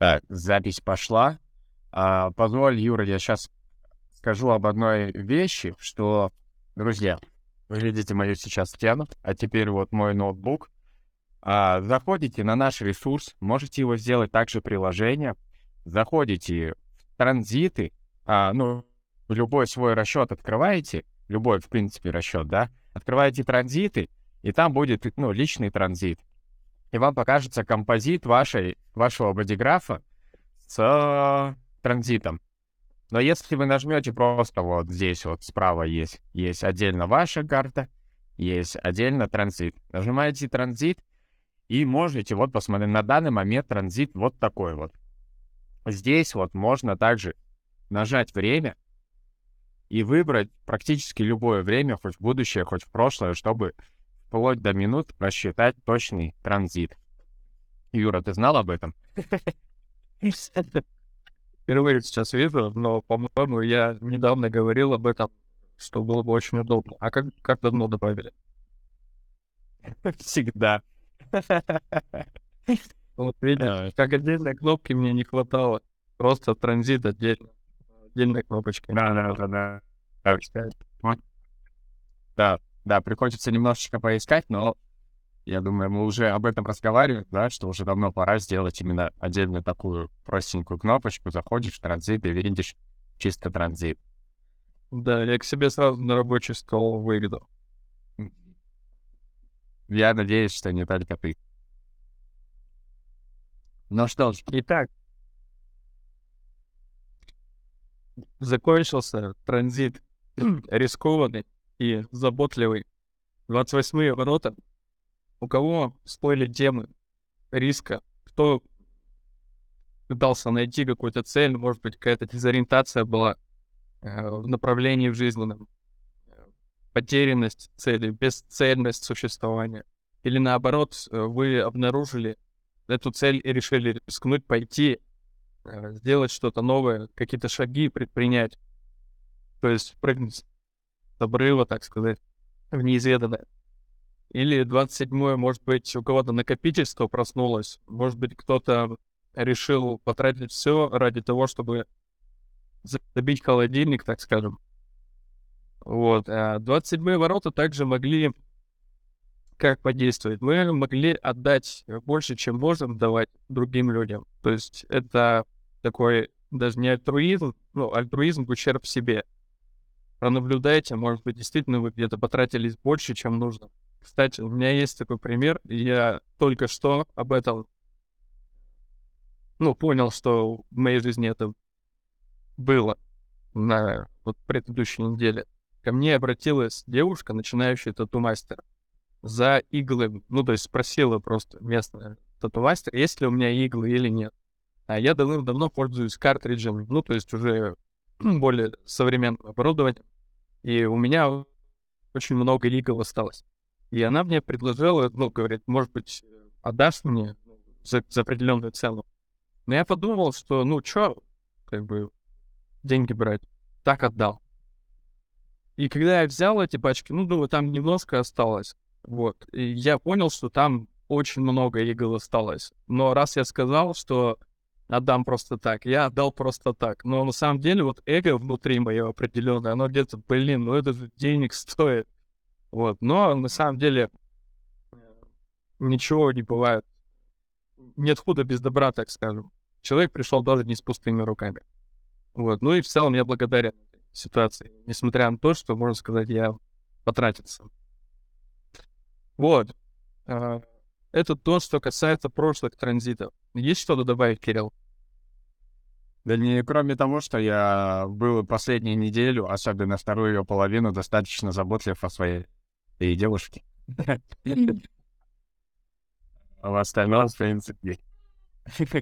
Так, запись пошла. А, позволь, Юра, я сейчас скажу об одной вещи, что, друзья, вы видите мою сейчас стену, а теперь вот мой ноутбук. А, заходите на наш ресурс, можете его сделать также приложение. Заходите в транзиты, а, ну, любой свой расчет открываете, любой, в принципе, расчет, да, открываете транзиты, и там будет, ну, личный транзит и вам покажется композит вашей, вашего бодиграфа с транзитом. Но если вы нажмете просто вот здесь вот справа есть, есть отдельно ваша карта, есть отдельно транзит. Нажимаете транзит и можете вот посмотреть, на данный момент транзит вот такой вот. Здесь вот можно также нажать время и выбрать практически любое время, хоть в будущее, хоть в прошлое, чтобы вплоть до минут рассчитать точный транзит. Юра, ты знал об этом? Впервые сейчас вижу, но, по-моему, я недавно говорил об этом, что было бы очень удобно. А как, как давно добавили? Всегда. Вот видишь, как отдельной кнопки мне не хватало. Просто транзит отдельно. Отдельной кнопочкой. Да, да, да, да. Да, да, приходится немножечко поискать, но я думаю, мы уже об этом разговариваем, да, что уже давно пора сделать именно отдельную такую простенькую кнопочку, заходишь в транзит и видишь чисто транзит. Да, я к себе сразу на рабочий стол выведу. Я надеюсь, что не только ты. Ну что ж, итак, закончился транзит рискованный и заботливый. 28-е ворота. У кого всплыли темы риска? Кто пытался найти какую-то цель, может быть, какая-то дезориентация была э, в направлении в жизненном, потерянность цели, бесцельность существования. Или наоборот, э, вы обнаружили эту цель и решили рискнуть, пойти, э, сделать что-то новое, какие-то шаги предпринять. То есть прыгнуть обрыва, так сказать, в неизведанное. Или 27-е, может быть, у кого-то накопительство проснулось, может быть, кто-то решил потратить все ради того, чтобы забить холодильник, так скажем. Вот. А 27-е ворота также могли как подействовать? Мы могли отдать больше, чем можем давать другим людям. То есть это такой даже не альтруизм, ну, альтруизм в ущерб себе пронаблюдайте, может быть, действительно вы где-то потратились больше, чем нужно. Кстати, у меня есть такой пример, я только что об этом, ну, понял, что в моей жизни это было на вот предыдущей неделе. Ко мне обратилась девушка, начинающая тату-мастер, за иглы, ну, то есть спросила просто местная тату-мастер, есть ли у меня иглы или нет. А я давным-давно пользуюсь картриджем, ну, то есть уже более современным оборудованием. И у меня очень много игл осталось. И она мне предложила, ну, говорит, может быть, отдашь мне за, за определенную цену. Но я подумал, что, ну, чё, как бы, деньги брать. Так отдал. И когда я взял эти пачки, ну, думаю, там немножко осталось. Вот. И я понял, что там очень много игл осталось. Но раз я сказал, что отдам просто так. Я отдал просто так. Но на самом деле вот эго внутри мое определенное, оно где-то, блин, ну это же денег стоит. Вот. Но на самом деле ничего не бывает. Нет худа без добра, так скажем. Человек пришел даже не с пустыми руками. Вот. Ну и в целом я благодарен ситуации, несмотря на то, что, можно сказать, я потратился. Вот. А, это то, что касается прошлых транзитов. Есть что-то добавить, Кирилл? Да не, кроме того, что я был последнюю неделю, особенно вторую ее половину, достаточно заботлив о своей и девушке. А в остальном, в принципе,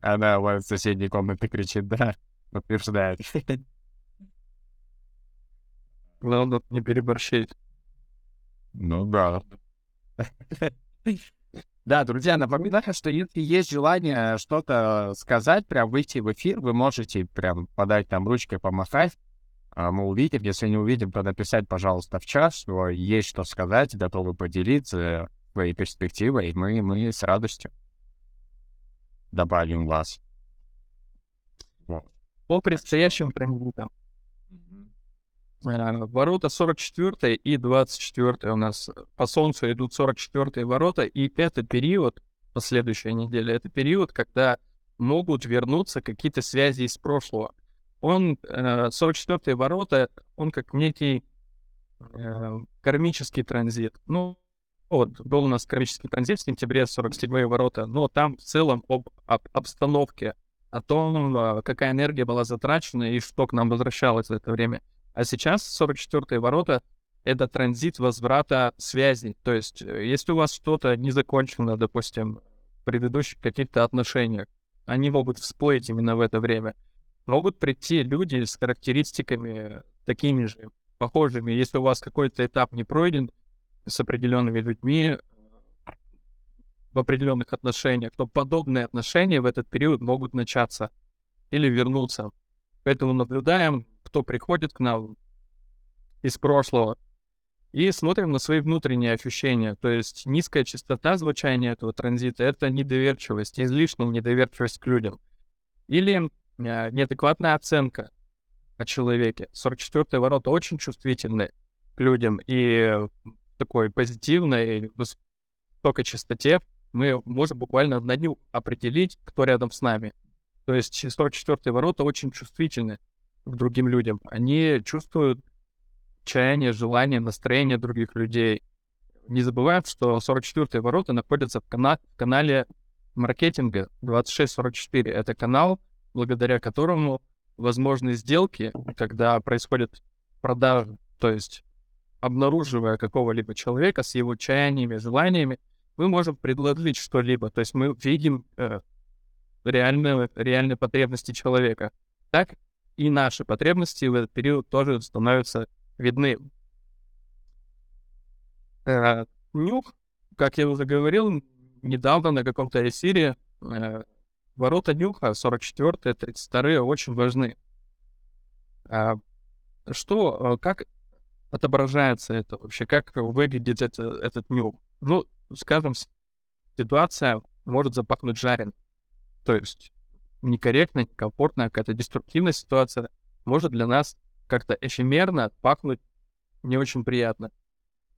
она в соседней комнате кричит, да, утверждает. Главное не переборщить. Ну да. Да, друзья, напоминаю, что если есть желание что-то сказать, прям выйти в эфир, вы можете прям подать там ручкой, помахать. А мы увидим. Если не увидим, то написать, пожалуйста, в час, что есть что сказать, готовы поделиться своей перспективой, и мы, мы с радостью добавим вас. По предстоящим. Э, Ворота 44 и 24 у нас по Солнцу идут 44 ворота, и это период, последующая неделя, это период, когда могут вернуться какие-то связи из прошлого. Он, 44 ворота, он как некий э, кармический транзит. Ну, вот, был у нас кармический транзит в сентябре, 47 ворота, но там в целом об, об обстановке, о том, какая энергия была затрачена и что к нам возвращалось за это время. А сейчас 44 ворота — это транзит возврата связей. То есть, э, если у вас что-то не закончено, допустим, в предыдущих каких-то отношениях, они могут всплыть именно в это время. Могут прийти люди с характеристиками такими же, похожими. Если у вас какой-то этап не пройден с определенными людьми в определенных отношениях, то подобные отношения в этот период могут начаться или вернуться. Поэтому наблюдаем, кто приходит к нам из прошлого, и смотрим на свои внутренние ощущения. То есть низкая частота звучания этого транзита — это недоверчивость, излишняя недоверчивость к людям. Или э, неадекватная оценка о человеке. 44-е ворота очень чувствительны к людям, и такой позитивной, высокой частоте мы можем буквально на дню определить, кто рядом с нами. То есть 44-е ворота очень чувствительны к другим людям. Они чувствуют чаяние, желание, настроение других людей. Не забываем, что 44-е ворота находятся в, кана- в канале маркетинга 2644. Это канал, благодаря которому возможны сделки, когда происходит продажа. То есть, обнаруживая какого-либо человека с его чаяниями, желаниями, мы можем предложить что-либо. То есть мы видим э, реальные, реальные потребности человека. Так и наши потребности в этот период тоже становятся видны. Э, нюх, как я уже говорил, недавно на каком-то эфире, э, ворота нюха 44 32 очень важны. А, что, э, как отображается это вообще, как выглядит это, этот нюх? Ну, скажем, ситуация может запахнуть жарен. То есть некорректная, некомфортная, какая-то деструктивная ситуация может для нас как-то эфемерно пахнуть не очень приятно.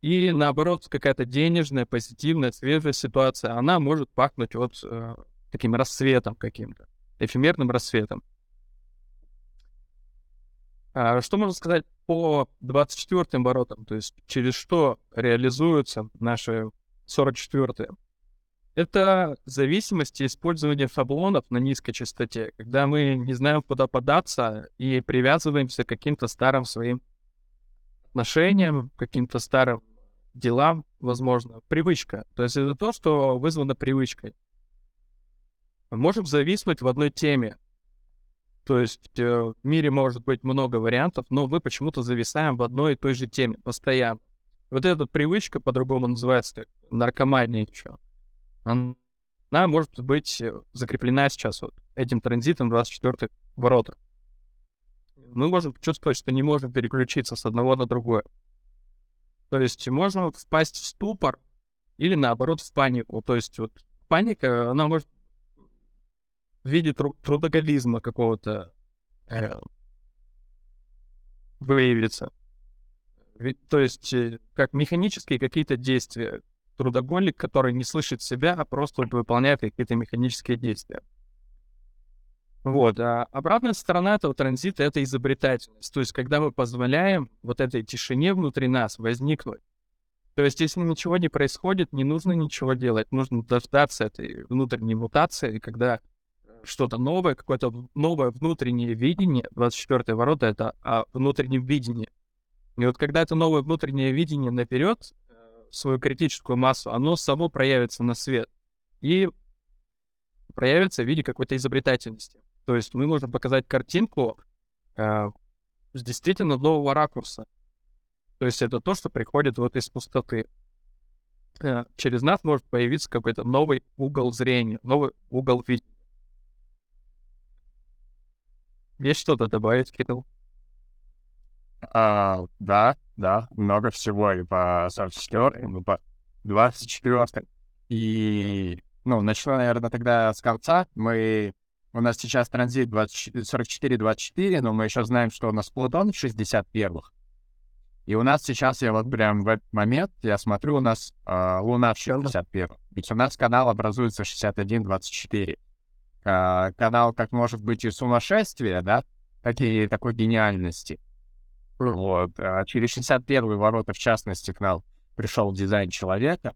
И наоборот, какая-то денежная, позитивная, свежая ситуация, она может пахнуть вот э, таким рассветом каким-то, эфемерным рассветом. А что можно сказать по 24 воротам, то есть через что реализуются наши 44-е? Это зависимость и использование шаблонов на низкой частоте, когда мы не знаем, куда податься и привязываемся к каким-то старым своим отношениям, каким-то старым делам, возможно, привычка. То есть это то, что вызвано привычкой. Мы можем зависнуть в одной теме. То есть э, в мире может быть много вариантов, но мы почему-то зависаем в одной и той же теме постоянно. Вот эта привычка, по-другому называется, наркомания еще она может быть э, закреплена сейчас вот этим транзитом 24 ворота. Мы можем чувствовать, что не можем переключиться с одного на другое. То есть можно впасть в ступор или наоборот в панику. То есть вот паника, она может в виде тру- трудоголизма какого-то э, выявиться. То есть э, как механические какие-то действия, трудоголик, который не слышит себя, а просто выполняет какие-то механические действия. Вот. А обратная сторона этого транзита — это изобретательность. То есть, когда мы позволяем вот этой тишине внутри нас возникнуть. То есть, если ничего не происходит, не нужно ничего делать. Нужно дождаться этой внутренней мутации, когда что-то новое, какое-то новое внутреннее видение, 24 ворота — это о внутреннем видении. И вот когда это новое внутреннее видение наперед, свою критическую массу, оно само проявится на свет. И проявится в виде какой-то изобретательности. То есть мы можем показать картинку э, с действительно нового ракурса. То есть это то, что приходит вот из пустоты. Э, через нас может появиться какой-то новый угол зрения, новый угол видения. Есть что-то добавить, Кирилл? А, да, да, много всего и по 44 и по 24 И, ну, начну, наверное, тогда с конца. Мы у нас сейчас транзит 44-24, но мы еще знаем, что у нас Плутон в 61-х. И у нас сейчас, я вот прям в этот момент, я смотрю, у нас э, Луна в 61-м. Ведь у нас канал образуется 61-24. Э, канал, как может быть, и сумасшествие, да, так и такой гениальности. Вот. А через 61 ворота, в частности, к нам пришел дизайн человека.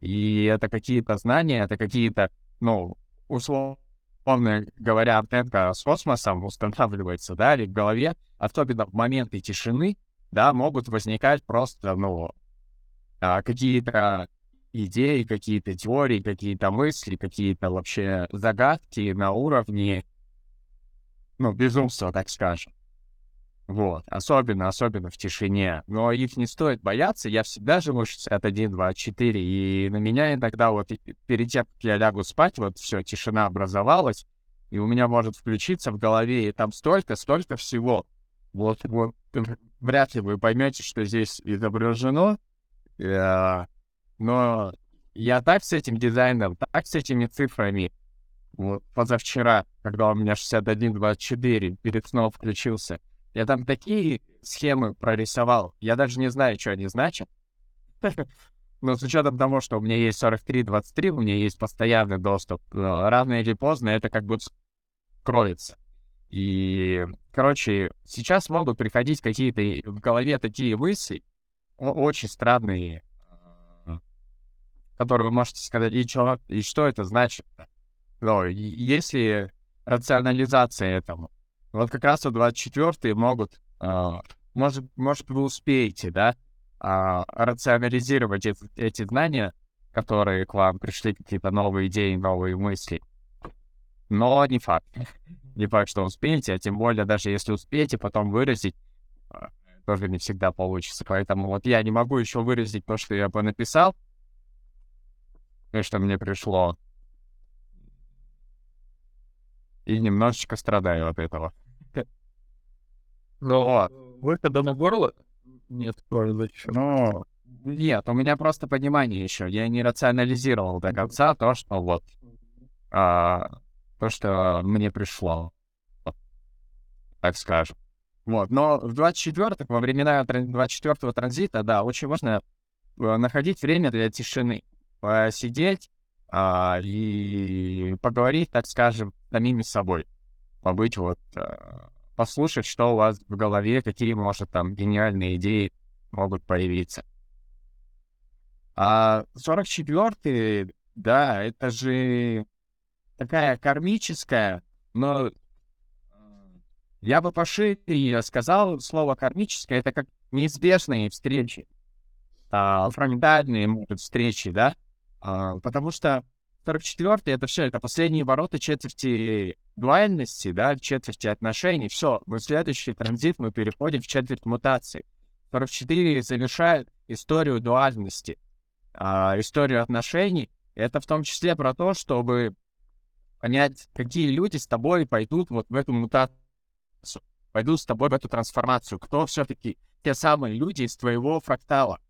И это какие-то знания, это какие-то, ну, условно говоря, антенка с космосом устанавливается, да, или в голове, особенно в моменты тишины, да, могут возникать просто, ну, а, какие-то идеи, какие-то теории, какие-то мысли, какие-то вообще загадки на уровне, ну, безумства, так скажем. Вот, особенно, особенно в тишине. Но их не стоит бояться. Я всегда живу 61, 24, и на меня иногда вот перед тем, как я лягу спать, вот все, тишина образовалась, и у меня может включиться в голове, и там столько, столько всего. Вот, вот вряд ли вы поймете, что здесь изображено, э, но я так с этим дизайном, так с этими цифрами, вот позавчера, когда у меня 61-24 перед сном включился, я там такие схемы прорисовал. Я даже не знаю, что они значат. Но с учетом того, что у меня есть 43-23, у меня есть постоянный доступ, рано или поздно это как будто кроется. И, короче, сейчас могут приходить какие-то в голове такие мысли, очень странные, которые вы можете сказать, и что, и что это значит? Но если рационализация этому, вот как раз вот 24-е могут, а, может, может, вы успеете, да, а, рационализировать эти, эти знания, которые к вам пришли, какие-то новые идеи, новые мысли. Но не факт. Не факт, что успеете, а тем более, даже если успеете, потом выразить, а, тоже не всегда получится. Поэтому вот я не могу еще выразить то, что я бы написал, то, что мне пришло. И немножечко страдаю от этого. Но выхода на горло нет, может еще. Ну, нет, у меня просто понимание еще. Я не рационализировал до конца то, что вот а, то, что мне пришло. Так скажем. Вот, но в 24-х, во времена 24-го транзита, да, очень важно э, находить время для тишины. Посидеть а, и поговорить, так скажем, самими собой. Побыть вот а, послушать, что у вас в голове, какие, может, там гениальные идеи могут появиться. А 44-й, да, это же такая кармическая, но я бы пошире сказал слово кармическое, это как неизбежные встречи, а, фрагментальные, может, встречи, да, а, потому что 44-й это все, это последние ворота четверти дуальности, да, четверти отношений. Все, в следующий транзит мы переходим в четверть мутации. 44 завершает историю дуальности, а, историю отношений. Это в том числе про то, чтобы понять, какие люди с тобой пойдут вот в эту мутацию, пойдут с тобой в эту трансформацию, кто все-таки те самые люди из твоего фрактала.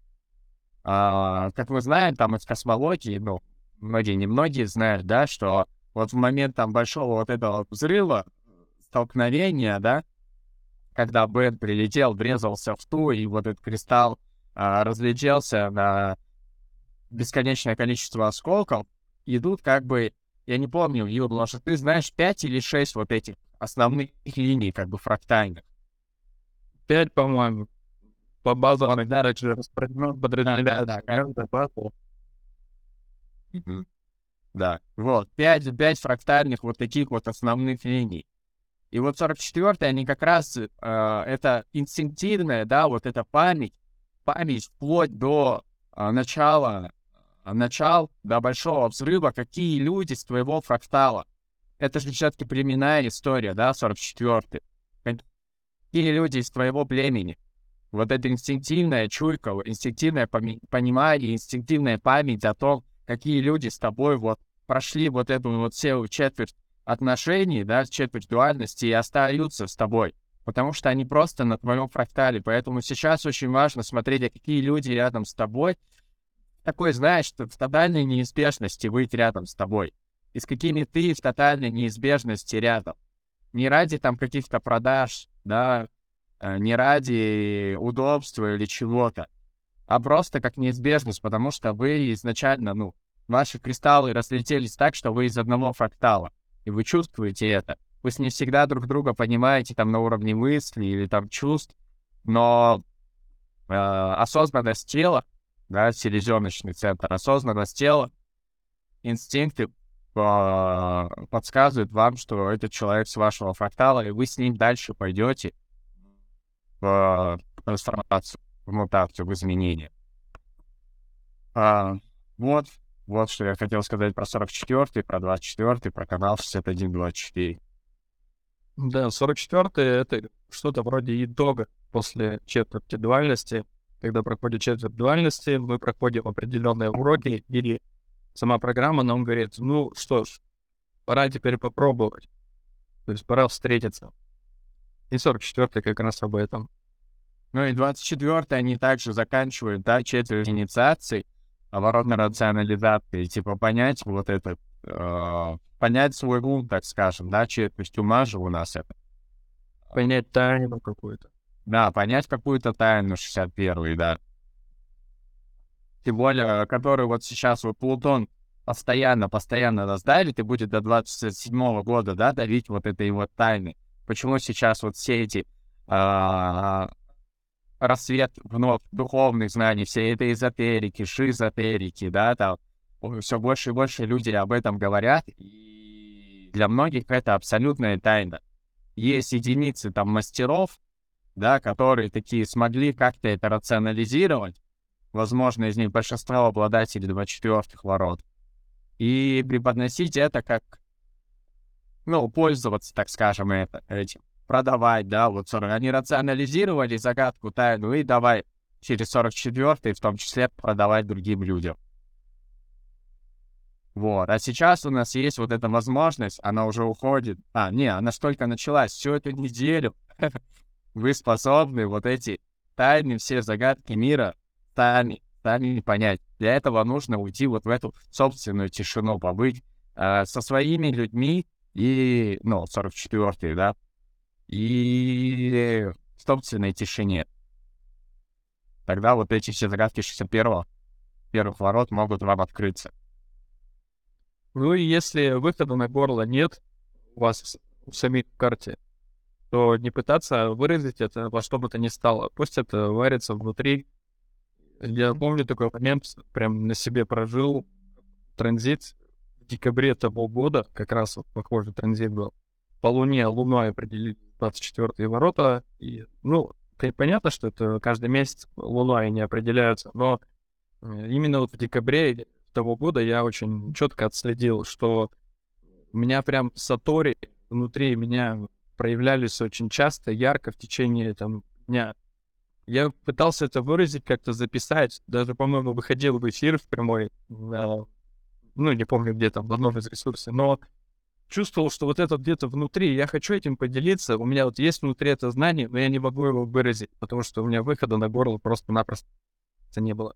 А, как мы знаем, там из космологии, ну, многие, немногие знают, да, что вот в момент там большого вот этого взрыва, столкновения, да, когда Бен прилетел, врезался в ту, и вот этот кристалл а, разлетелся на бесконечное количество осколков, идут как бы, я не помню, Юр, потому что ты знаешь 5 или 6 вот этих основных линий, как бы фрактальных. 5, по-моему. По базовым, да, подразделения, да, да, вот, пять, пять фрактальных вот таких вот основных линий. И вот 44 они как раз, э, это инстинктивная, да, вот эта память, память вплоть до э, начала, э, начал, до большого взрыва, какие люди с твоего фрактала. Это же все-таки племенная история, да, 44 Какие люди из твоего племени. Вот это инстинктивная чуйка, инстинктивное понимание, инстинктивная память о том, какие люди с тобой вот прошли вот эту вот целую четверть отношений, да, четверть дуальности и остаются с тобой. Потому что они просто на твоем фрактале. Поэтому сейчас очень важно смотреть, а какие люди рядом с тобой. Такой, знаешь, в тотальной неизбежности быть рядом с тобой. и с какими ты в тотальной неизбежности рядом. Не ради там каких-то продаж, да, э, не ради удобства или чего-то, а просто как неизбежность, потому что вы изначально, ну, ваши кристаллы разлетелись так, что вы из одного фрактала, и вы чувствуете это. Вы с не всегда друг друга понимаете там на уровне мысли или там чувств, но э, осознанность тела, да, селезеночный центр, осознанность тела, инстинкты э, подсказывают вам, что этот человек с вашего фрактала, и вы с ним дальше пойдете в трансформацию, в мутацию, в изменение. А, вот, вот что я хотел сказать про 44-й, про 24-й, про канал 6124. Да, 44-й — это что-то вроде итога после четверти дуальности. Когда проходит четверть дуальности, мы проходим определенные уроки, или сама программа нам говорит, ну что ж, пора теперь попробовать. То есть пора встретиться. И 44-й как раз об этом. Ну и 24-й они также заканчивают, да, четверть инициаций, оборотной рационализации, типа понять вот это, э, понять свой ум, так скажем, да, четверть ума же у нас это. Понять тайну какую-то. Да, понять какую-то тайну 61-й, да. Тем более, который вот сейчас вот Плутон постоянно, постоянно нас давит и будет до 27 года, да, давить вот этой вот тайны. Почему сейчас вот все эти а, рассвет вновь духовных знаний, все этой эзотерики, шизотерики, да, там. Все больше и больше люди об этом говорят, и для многих это абсолютная тайна. Есть единицы там мастеров, да, которые такие смогли как-то это рационализировать, возможно, из них большинство обладателей 24-х ворот, и преподносить это как, ну, пользоваться, так скажем, это, этим продавать, да, вот 40. Они рационализировали загадку тайну и давай через 44 в том числе продавать другим людям. Вот. А сейчас у нас есть вот эта возможность, она уже уходит. А, не, она столько началась всю эту неделю. Вы способны вот эти тайны, все загадки мира сами, сами понять. Для этого нужно уйти вот в эту собственную тишину, побыть э, со своими людьми и, ну, 44-й, да, и собственной тишине. Тогда вот эти все загадки 61-го, первых ворот могут вам открыться. Ну и если выхода на горло нет у вас в самой карте, то не пытаться выразить это во что бы то ни стало. Пусть это варится внутри. Я помню такой момент, прям на себе прожил транзит в декабре того года, как раз вот похожий транзит был. По Луне Луной определили 24 ворота. И, ну, понятно, что это каждый месяц Луной не определяются, но э, именно вот в декабре того года я очень четко отследил, что у меня прям сатори внутри меня проявлялись очень часто, ярко в течение там дня. Я пытался это выразить, как-то записать, даже, по-моему, выходил в эфир в прямой, ну, не помню где там, в одном из ресурсов, но чувствовал, что вот это где-то внутри, я хочу этим поделиться, у меня вот есть внутри это знание, но я не могу его выразить, потому что у меня выхода на горло просто-напросто не было.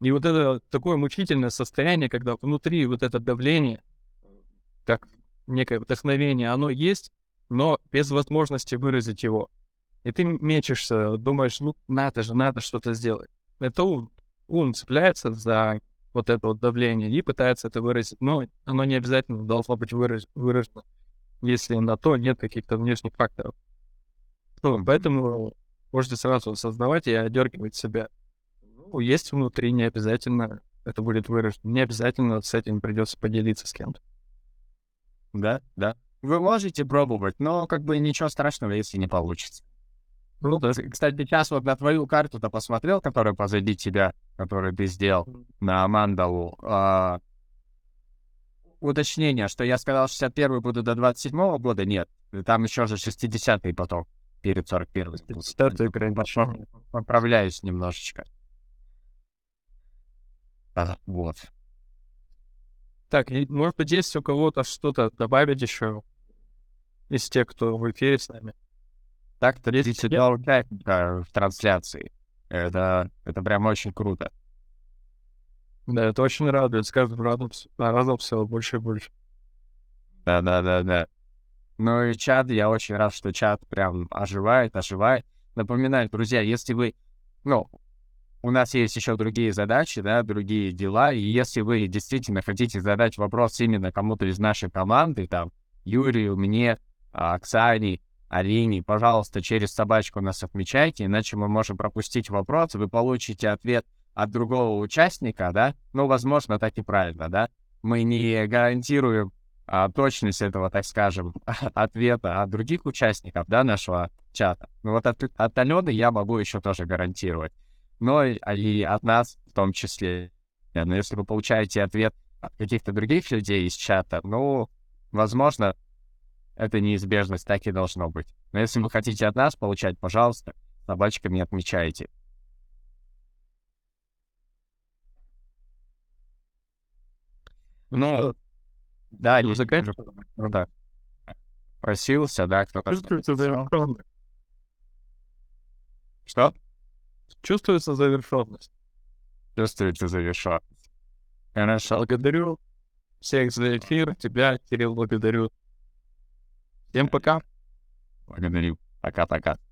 И вот это такое мучительное состояние, когда внутри вот это давление, как некое вдохновение, оно есть, но без возможности выразить его. И ты мечешься, думаешь, ну, надо же, надо что-то сделать. Это ум. Ум цепляется за вот это вот давление и пытается это выразить. Но оно не обязательно должно быть выраж... выражено, если на то нет каких-то внешних факторов. Ну, поэтому можете сразу осознавать и одергивать себя. Ну, есть внутри, не обязательно это будет выражено. Не обязательно с этим придется поделиться с кем-то. Да, да. Вы можете пробовать, но как бы ничего страшного, если не получится. Ну, да. Кстати, сейчас вот на твою карту-то посмотрел, которая позади тебя, которую ты сделал на мандалу. А, уточнение, что я сказал 61 буду до 27 -го года, нет. Там еще же 60-й потом, перед 41-м. 60 прям Поправляюсь немножечко. А, вот. Так, может быть, есть у кого-то что-то добавить еще из тех, кто в эфире с нами? Так 32 участника в трансляции. Это, это прям очень круто. Да, это очень радует. С каждым разом, разом все больше и больше. Да-да-да-да. Ну и чат, я очень рад, что чат прям оживает, оживает. Напоминаю, друзья, если вы, ну, у нас есть еще другие задачи, да, другие дела, и если вы действительно хотите задать вопрос именно кому-то из нашей команды, там, Юрию, мне, а, Оксане, Алине, пожалуйста, через собачку нас отмечайте, иначе мы можем пропустить вопрос, вы получите ответ от другого участника, да, ну, возможно, так и правильно, да, мы не гарантируем а, точность этого, так скажем, ответа от других участников, да, нашего чата. Но вот от, от Алены я могу еще тоже гарантировать. Но и, а, и от нас в том числе. Но если вы получаете ответ от каких-то других людей из чата, ну, возможно, это неизбежность, так и должно быть. Но если вы хотите от нас получать, пожалуйста, собачками отмечайте. Ну, да, не. Ну да. Просился, да, кто-то. Чувствуется завершенность. Что? Чувствуется завершенность. Чувствуется завершен. Хорошо. Благодарю всех за эфир. Тебя, Кирилл, благодарю. Tempo para cá. Olha, cá, cá.